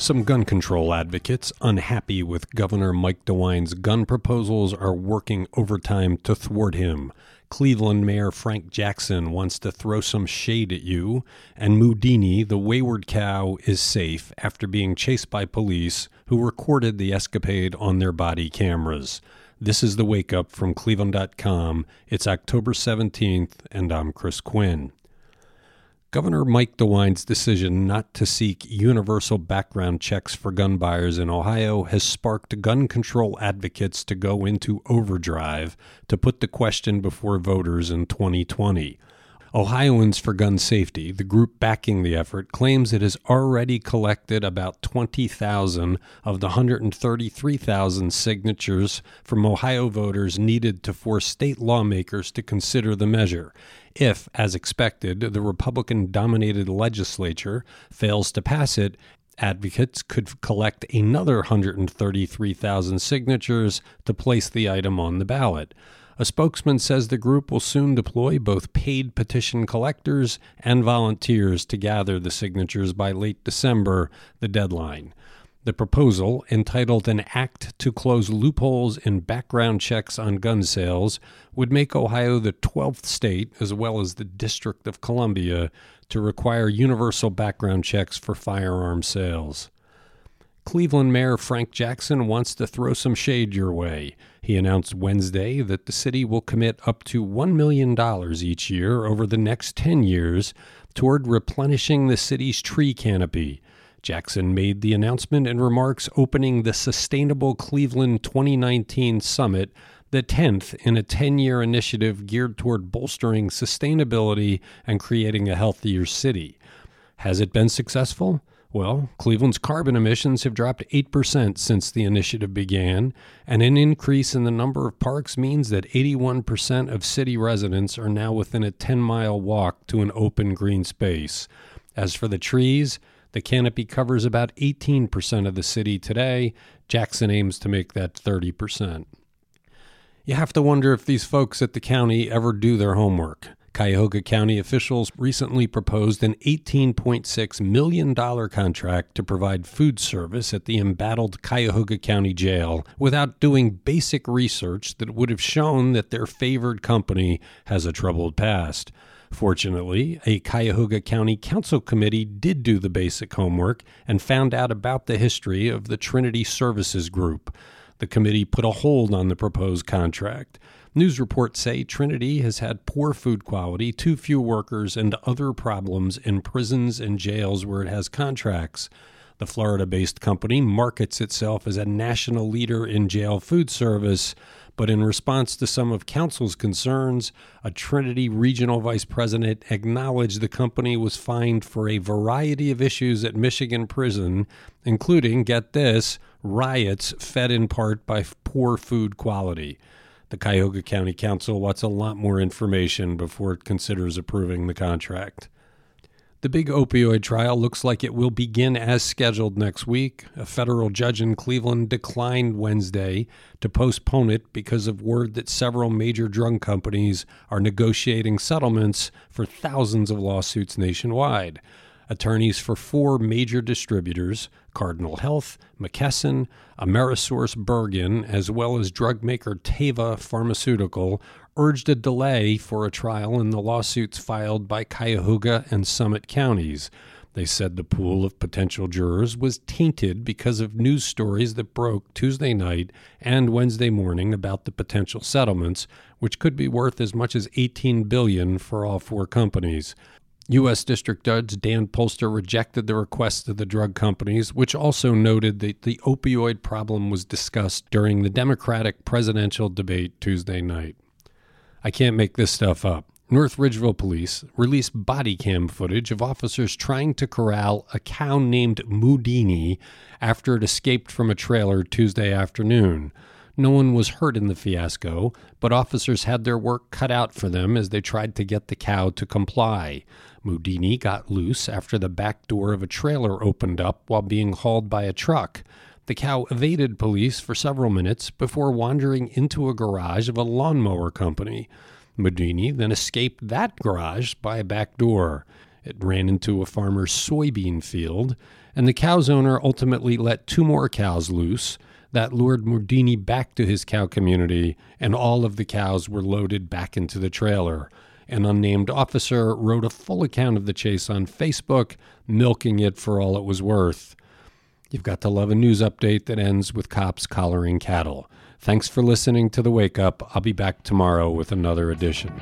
Some gun control advocates, unhappy with Governor Mike DeWine's gun proposals, are working overtime to thwart him. Cleveland Mayor Frank Jackson wants to throw some shade at you, and Moudini, the wayward cow, is safe after being chased by police who recorded the escapade on their body cameras. This is the wake up from Cleveland.com. It's October 17th, and I'm Chris Quinn. Governor Mike DeWine's decision not to seek universal background checks for gun buyers in Ohio has sparked gun control advocates to go into overdrive to put the question before voters in 2020. Ohioans for Gun Safety, the group backing the effort, claims it has already collected about 20,000 of the 133,000 signatures from Ohio voters needed to force state lawmakers to consider the measure. If, as expected, the Republican dominated legislature fails to pass it, advocates could collect another 133,000 signatures to place the item on the ballot. A spokesman says the group will soon deploy both paid petition collectors and volunteers to gather the signatures by late December, the deadline. The proposal, entitled An Act to Close Loopholes in Background Checks on Gun Sales, would make Ohio the 12th state, as well as the District of Columbia, to require universal background checks for firearm sales. Cleveland Mayor Frank Jackson wants to throw some shade your way. He announced Wednesday that the city will commit up to $1 million each year over the next 10 years toward replenishing the city's tree canopy. Jackson made the announcement in remarks opening the Sustainable Cleveland 2019 Summit, the 10th in a 10 year initiative geared toward bolstering sustainability and creating a healthier city. Has it been successful? Well, Cleveland's carbon emissions have dropped 8% since the initiative began, and an increase in the number of parks means that 81% of city residents are now within a 10 mile walk to an open green space. As for the trees, the canopy covers about 18% of the city today. Jackson aims to make that 30%. You have to wonder if these folks at the county ever do their homework. Cuyahoga County officials recently proposed an $18.6 million contract to provide food service at the embattled Cuyahoga County Jail without doing basic research that would have shown that their favored company has a troubled past. Fortunately, a Cuyahoga County Council committee did do the basic homework and found out about the history of the Trinity Services Group. The committee put a hold on the proposed contract. News reports say Trinity has had poor food quality, too few workers, and other problems in prisons and jails where it has contracts. The Florida based company markets itself as a national leader in jail food service, but in response to some of Council's concerns, a Trinity regional vice president acknowledged the company was fined for a variety of issues at Michigan prison, including, get this, riots fed in part by poor food quality. The Cuyahoga County Council wants a lot more information before it considers approving the contract. The big opioid trial looks like it will begin as scheduled next week. A federal judge in Cleveland declined Wednesday to postpone it because of word that several major drug companies are negotiating settlements for thousands of lawsuits nationwide. Attorneys for four major distributors, Cardinal Health, McKesson, Amerisource Bergen, as well as drug maker Teva Pharmaceutical, urged a delay for a trial in the lawsuits filed by Cuyahoga and Summit counties. They said the pool of potential jurors was tainted because of news stories that broke Tuesday night and Wednesday morning about the potential settlements, which could be worth as much as 18 billion for all four companies. U.S. District Judge Dan Polster rejected the request of the drug companies, which also noted that the opioid problem was discussed during the Democratic presidential debate Tuesday night. I can't make this stuff up. North Ridgeville police released body cam footage of officers trying to corral a cow named Moudini after it escaped from a trailer Tuesday afternoon. No one was hurt in the fiasco, but officers had their work cut out for them as they tried to get the cow to comply. Moudini got loose after the back door of a trailer opened up while being hauled by a truck. The cow evaded police for several minutes before wandering into a garage of a lawnmower company. Moudini then escaped that garage by a back door. It ran into a farmer's soybean field and the cow's owner ultimately let two more cows loose. That lured Moudini back to his cow community, and all of the cows were loaded back into the trailer. An unnamed officer wrote a full account of the chase on Facebook, milking it for all it was worth. You've got to love a news update that ends with cops collaring cattle. Thanks for listening to The Wake Up. I'll be back tomorrow with another edition.